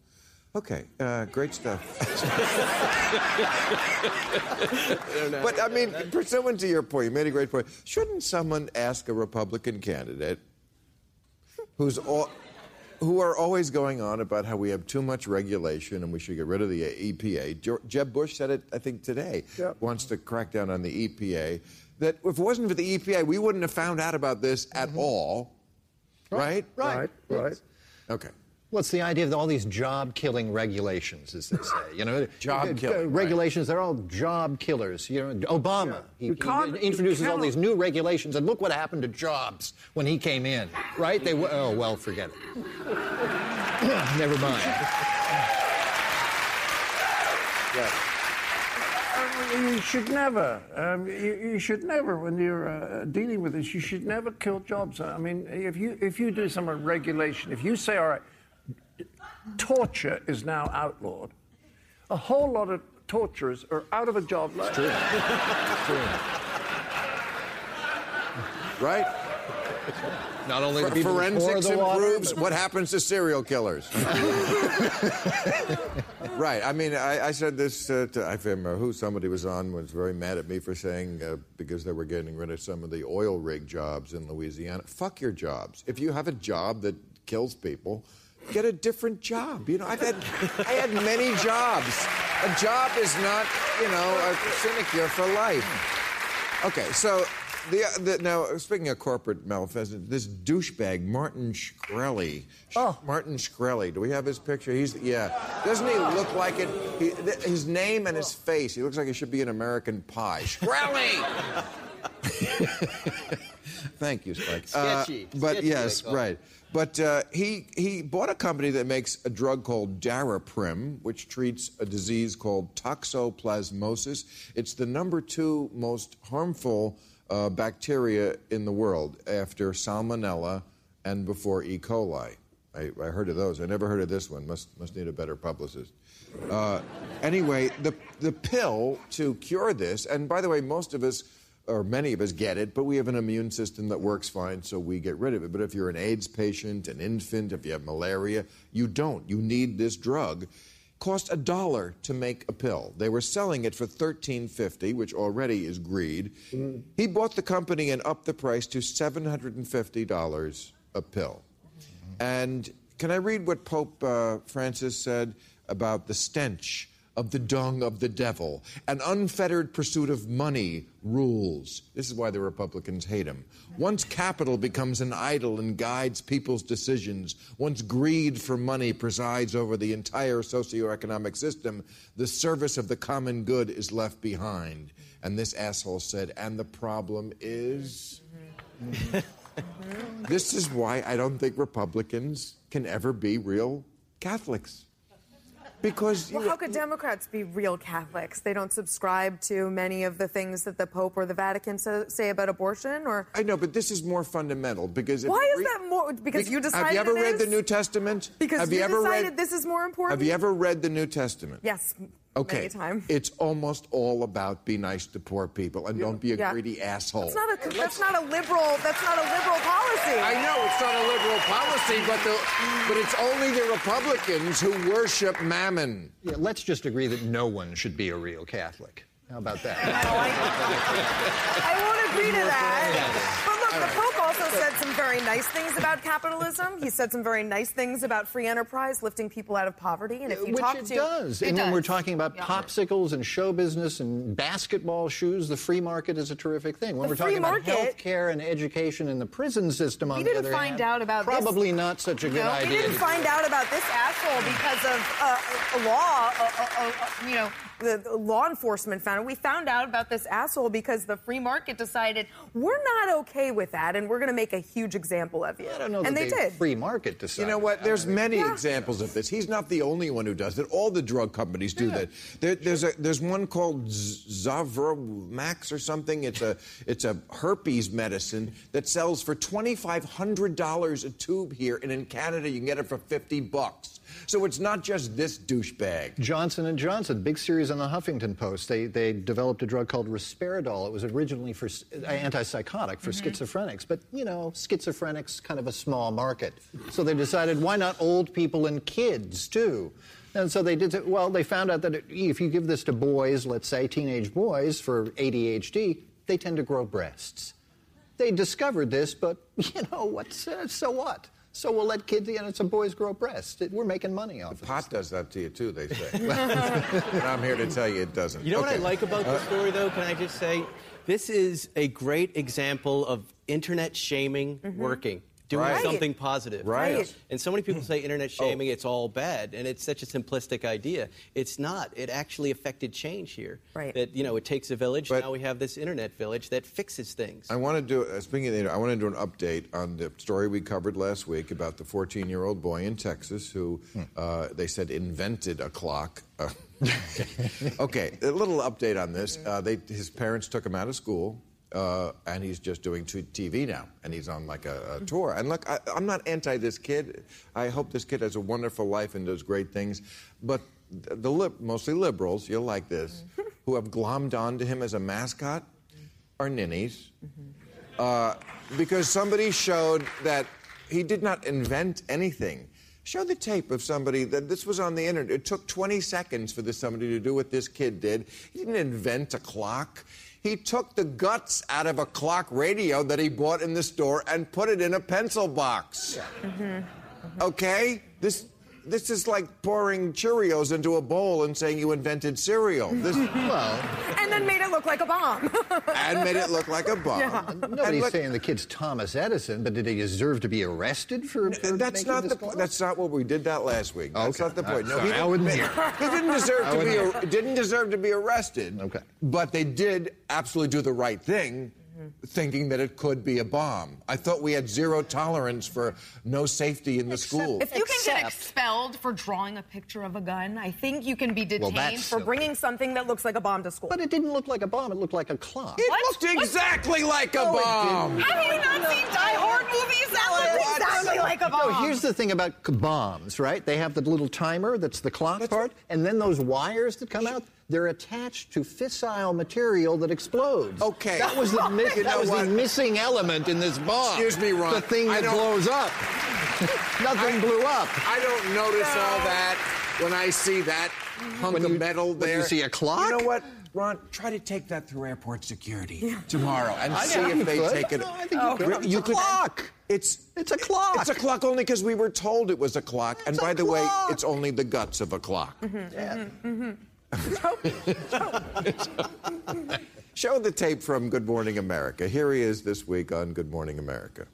Okay, uh, great stuff. but I mean, pursuant to your point, you made a great point. Shouldn't someone ask a Republican candidate who's all, who are always going on about how we have too much regulation and we should get rid of the EPA? Jeb Bush said it, I think, today. Yep. Wants to crack down on the EPA. That if it wasn't for the EPA, we wouldn't have found out about this at all. Right? Right, right. Okay. What's the idea of all these job-killing regulations, as they say? You know, Job-killing, uh, right. regulations. They're all job killers. You know, Obama he, You he introduces all these new regulations, and look what happened to jobs when he came in. Right? They w- oh well, forget it. Never mind. Um, You should never. Um, you, you should never, when you're uh, dealing with this, you should never kill jobs. I mean, if you if you do some regulation, if you say, all right, torture is now outlawed, a whole lot of torturers are out of a job. Like, Right? Not only the people Forensics the water, improves but- what happens to serial killers. right. I mean, I, I said this uh, to, I remember who somebody was on was very mad at me for saying uh, because they were getting rid of some of the oil rig jobs in Louisiana. Fuck your jobs. If you have a job that kills people, get a different job. You know, I've had I had many jobs. A job is not, you know, a sinecure for life. Okay, so the, the now speaking of corporate malfeasance, this douchebag Martin Shkreli. Oh. Martin Shkreli. Do we have his picture? He's yeah. Doesn't he look like it? He, th- his name and his face. He looks like he should be an American Pie. Shkreli. Thank you, Spike. Sketchy. Uh, but Sketchy, yes, they call it. right. But uh, he he bought a company that makes a drug called Daraprim, which treats a disease called toxoplasmosis. It's the number two most harmful uh, bacteria in the world after Salmonella and before E. coli. I, I heard of those. I never heard of this one. Must must need a better publicist. Uh, anyway, the the pill to cure this, and by the way, most of us or many of us get it, but we have an immune system that works fine, so we get rid of it. But if you're an AIDS patient, an infant, if you have malaria, you don't. You need this drug. Cost a dollar to make a pill. They were selling it for thirteen fifty, which already is greed. He bought the company and upped the price to seven hundred and fifty dollars a pill. And can I read what Pope uh, Francis said about the stench of the dung of the devil? An unfettered pursuit of money rules. This is why the Republicans hate him. Once capital becomes an idol and guides people's decisions, once greed for money presides over the entire socioeconomic system, the service of the common good is left behind. And this asshole said, and the problem is. Mm-hmm. This is why I don't think Republicans can ever be real Catholics. Because you Well, how could Democrats be real Catholics? They don't subscribe to many of the things that the Pope or the Vatican sa- say about abortion, or I know, but this is more fundamental because if why you is that more? Because you decided Have you ever read is? the New Testament? Because have you, you, ever decided read? this is more important. Have you ever read the New Testament? Yes, Okay. many times. It's almost all about be nice to poor people and don't be a Yeah. greedy asshole. That's not a that's not a liberal that's not a liberal policy. I know it's not a liberal policy, but the, but it's only the Republicans who worship mammon. Yeah, let's just agree that no one should be a real Catholic. How about that? I won't agree to that. But look, the Pope also said some very nice things about capitalism. He said some very nice things about free enterprise, lifting people out of poverty. And if you Which talk it to does. It and when we're talking about Yeah. popsicles and show business and basketball shoes, the free market is a terrific thing. When The we're talking free about market- health care and education and the prison system, on We the didn't other find hand, out about this- probably not such a good no, idea. we didn't find out about this asshole because of uh, a law, uh, uh, uh, you know, the, the law enforcement found it. We found out about this asshole because the free market decided we're not okay with that, and we're going to make a huge example of you. I don't know and that they the did. free market decided. You know what? There's many Yeah. examples of this. He's not the only one who does it. All the drug companies do that. There, there's a there's one called Z- Max or something. It's a it's a herpes medicine that sells for twenty five hundred dollars a tube here, and in Canada you can get it for fifty bucks. So it's not just this douchebag. Johnson and Johnson, big series on the Huffington Post. They they developed a drug called Risperdal. It was originally for s- uh, antipsychotic for schizophrenics, but you know, schizophrenics kind of a small market. So they decided why not old people and kids too. And so they did. it- Well, they found out that if you give this to boys, let's say teenage boys for ADHD, they tend to grow breasts. They discovered this, but you know what's uh, so what? So we'll let kids, you know, some boys grow breasts. We're making money off of this. Pot does that to you too, they say. and I'm here to tell you it doesn't. You know what I like about this uh, story, though? Can I just say, this is a great example of internet shaming mm-hmm. working, doing Right. something positive. Right. Right. And so many people say internet Oh. shaming, it's all bad, and it's such a simplistic idea. It's not. It actually affected change here. Right. That you know, it takes a village. But- now we have this internet village that fixes things. I want to do, uh, speaking of the, I want to do an update on the story we covered last week about the 14 year old boy in Texas who uh, they said invented a clock. Uh, okay, a little update on this. Uh, they, his parents took him out of school. Uh, and he's just doing TV now, and he's on like a, a tour. And look, I, I'm not anti this kid. I hope this kid has a wonderful life and does great things. But the, the lib- mostly liberals, you'll like this, who have glommed onto him as a mascot, are ninnies uh, because somebody showed that he did not invent anything. Show the tape of somebody that this was on the internet. It took 20 seconds for this somebody to do what this kid did. He didn't invent a clock. He took the guts out of a clock radio that he bought in the store and put it in a pencil box. Okay? This this is like pouring Cheerios into a bowl and saying you invented cereal. This, Well, and then made it look like a bomb. and made it look like a bomb. And nobody's look- saying the kid's Thomas Edison, but did he deserve to be arrested for, for That's making not this the. clock? That's not what we did that last week. That's Okay. not the uh, point. No, Sorry, he I wasn't didn't, here. he didn't deserve to be. ar- Didn't deserve to be arrested. Okay. But they did absolutely do the right thing, thinking that it could be a bomb. I thought we had zero tolerance for no safety in the school. If you can get expelled for drawing a picture of a gun, I think you can be detained that's for bringing something that looks like a bomb to school. But it didn't look like a bomb. It looked like a clock. it What? looked What? exactly like a No, bomb. didn't. Have you not seen Die Hard movies? That looks exactly like a bomb. No, here's the thing about bombs, right? They have the little timer that's the clock part, and then those wires that come out, they're attached to fissile material that explodes. Okay. That was the, mi- You that was what? the missing element in this bomb. Excuse me, Ron. The thing I that blows up. Nothing blew up. I don't notice all that when I see that hunk When of you- metal when there. you see a clock? You know what, Ron? Try to take that through airport security tomorrow and I see if they could. take it. No, I think you oh. could. You It's a clock. It's It's a clock. It's a clock only because we were told it was a clock. and It's a by the way, it's only the guts of a clock. Mm-hmm. Mm-hmm. Mm-hmm. Show the tape from Good Morning America. Here he is this week on Good Morning America.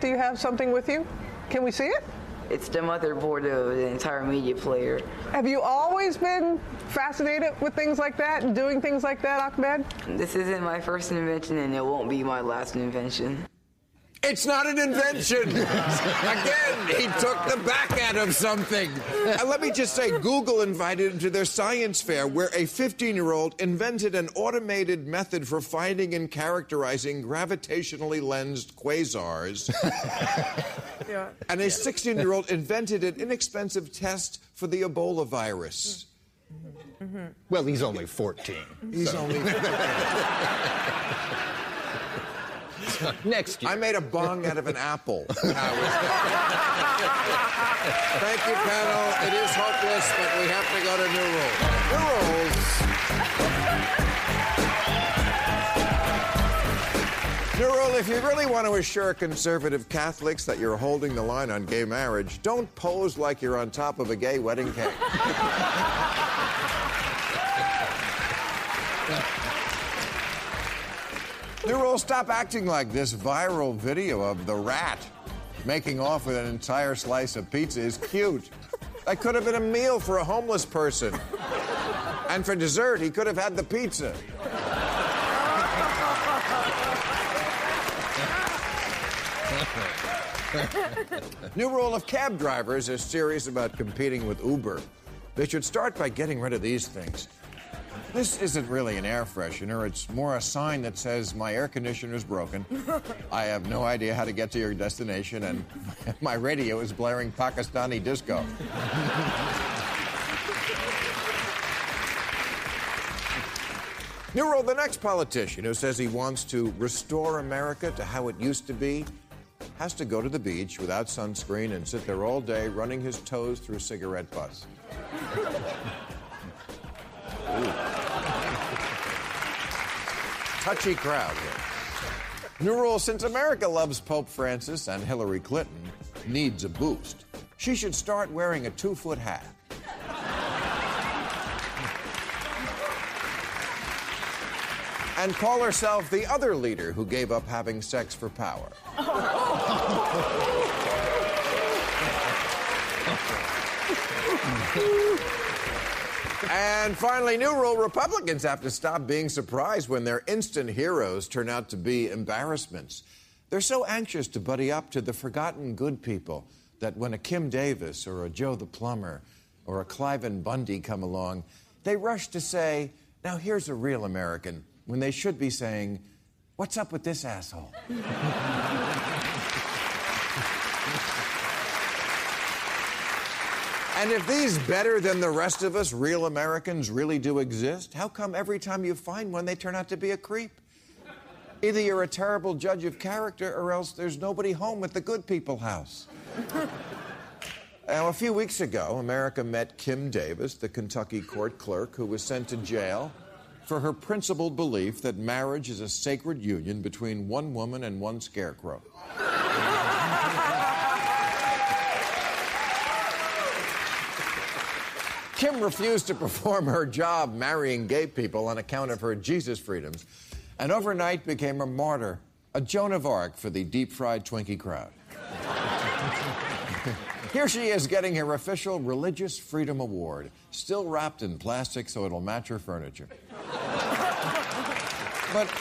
Do you have something with you? Can we see it? It's the motherboard of the entire media player. Have you always been fascinated with things like that and doing things like that, Ahmed? This isn't my first invention, and it won't be my last invention. It's not an invention. Again, he took the back end of something. And let me just say, Google invited him to their science fair where a 15 year old invented an automated method for finding and characterizing gravitationally lensed quasars. And a 16 year old invented an inexpensive test for the Ebola virus. Mm-hmm. Mm-hmm. Well, he's only 14. He's so- only. Next year. I made a bong out of an apple. Thank you, panel. It is hopeless, but we have to go to new rules. new rules. New rule if you really want to assure conservative Catholics that you're holding the line on gay marriage, don't pose like you're on top of a gay wedding cake. New rule stop acting like this viral video of the rat making off with an entire slice of pizza is cute. That could have been a meal for a homeless person. And for dessert, he could have had the pizza. New rule of cab drivers is serious about competing with Uber. They should start by getting rid of these things. This isn't really an air freshener. It's more a sign that says my air conditioner is broken. I have no idea how to get to your destination, and my radio is blaring Pakistani disco. New rule the next politician who says he wants to restore America to how it used to be has to go to the beach without sunscreen and sit there all day running his toes through cigarette butts. Touchy crowd here. New rule since America loves Pope Francis and Hillary Clinton needs a boost, she should start wearing a two foot hat. and call herself the other leader who gave up having sex for power. and finally, new rule Republicans have to stop being surprised when their instant heroes turn out to be embarrassments. They're so anxious to buddy up to the forgotten good people that when a Kim Davis or a Joe the Plumber or a Cliven Bundy come along, they rush to say, Now here's a real American, when they should be saying, What's up with this asshole? And if these better than the rest of us real Americans really do exist, how come every time you find one, they turn out to be a creep? Either you're a terrible judge of character or else there's nobody home at the good people house. now, a few weeks ago, America met Kim Davis, the Kentucky court clerk who was sent to jail for her principled belief that marriage is a sacred union between one woman and one scarecrow. Kim refused to perform her job marrying gay people on account of her Jesus freedoms, and overnight became a martyr, a Joan of Arc for the deep fried Twinkie crowd. Here she is getting her official Religious Freedom Award, still wrapped in plastic so it'll match her furniture. but,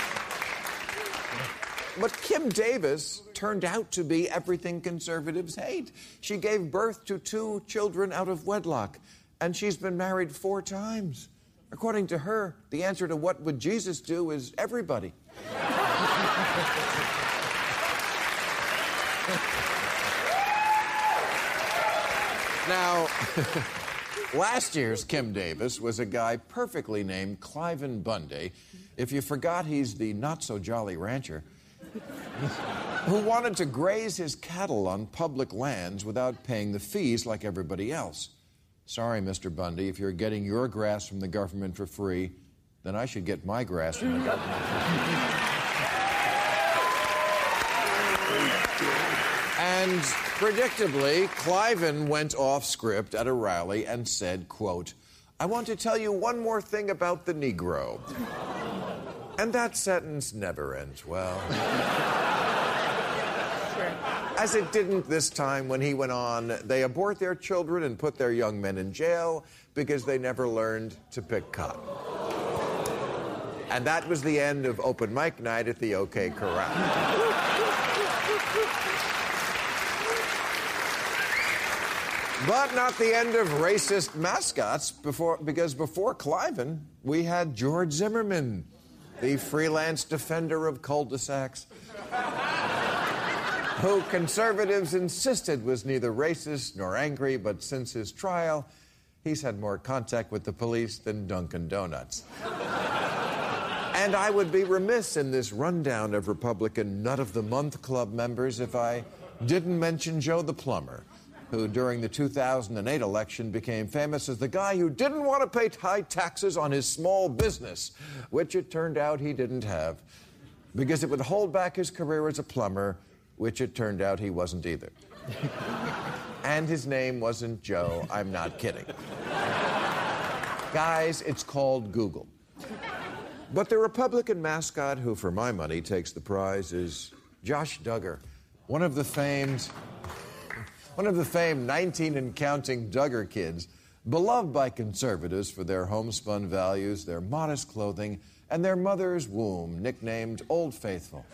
but Kim Davis turned out to be everything conservatives hate. She gave birth to two children out of wedlock, and she's been married four times. According to her, the answer to what would Jesus do is everybody. now, last year's Kim Davis was a guy perfectly named Cliven Bundy. If you forgot, he's the not so jolly rancher who wanted to graze his cattle on public lands without paying the fees like everybody else. Sorry, Mr. Bundy, if you're getting your grass from the government for free, then I should get my grass from the government. And predictably, Cliven went off script at a rally and said, quote, I want to tell you one more thing about the Negro. And that sentence never ends well. As it didn't this time when he went on, they abort their children and put their young men in jail because they never learned to pick cotton. And that was the end of open mic night at the OK Corral. But not the end of racist mascots before, because before Cliven, we had George Zimmerman, the freelance defender of cul-de-sacs, who conservatives insisted was neither racist nor angry, but since his trial, he's had more contact with the police than Dunkin' Donuts. and I would be remiss in this rundown of Republican Nut of the Month Club members if I didn't mention Joe the Plumber who during the 2008 election became famous as the guy who didn't want to pay high taxes on his small business, which it turned out he didn't have, because it would hold back his career as a plumber, which it turned out he wasn't either. and his name wasn't Joe, I'm not kidding. Guys, it's called Google. But the Republican mascot who, for my money, takes the prize is Josh Duggar, one of the famed one of the famed 19 and counting Duggar kids, Beloved by conservatives for their homespun values, their modest clothing, and their mother's womb, nicknamed Old Faithful.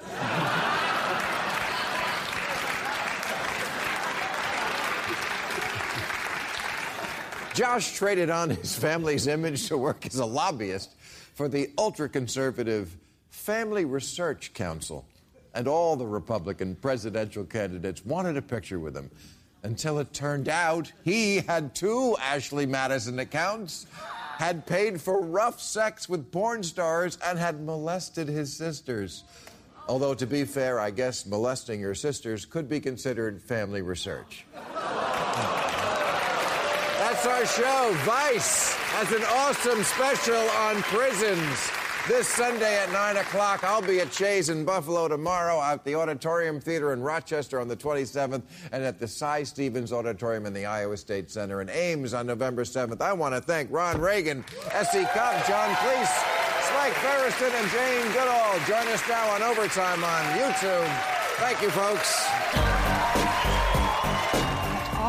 Josh traded on his family's image to work as a lobbyist for the ultra conservative Family Research Council. And all the Republican presidential candidates wanted a picture with him until it turned out he had two Ashley Madison accounts, had paid for rough sex with porn stars, and had molested his sisters. Although, to be fair, I guess molesting your sisters could be considered family research. That's our show. Vice has an awesome special on prisons. This Sunday at 9 o'clock, I'll be at Shea's in Buffalo tomorrow, at the Auditorium Theater in Rochester on the 27th, and at the C.Y. Stephens Auditorium in the Iowa State Center in Ames on November 7th. I want to thank Ron Reagan, S.E. Cupp, John Cleese, Spike Feresten, and Jane Goodall. Join us now on Overtime on YouTube. Thank you, folks.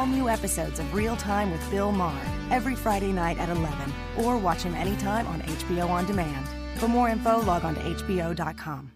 All new episodes of Real Time with Bill Maher every Friday night at 11, or watch him anytime on HBO On Demand. For more info, log on to HBO.com.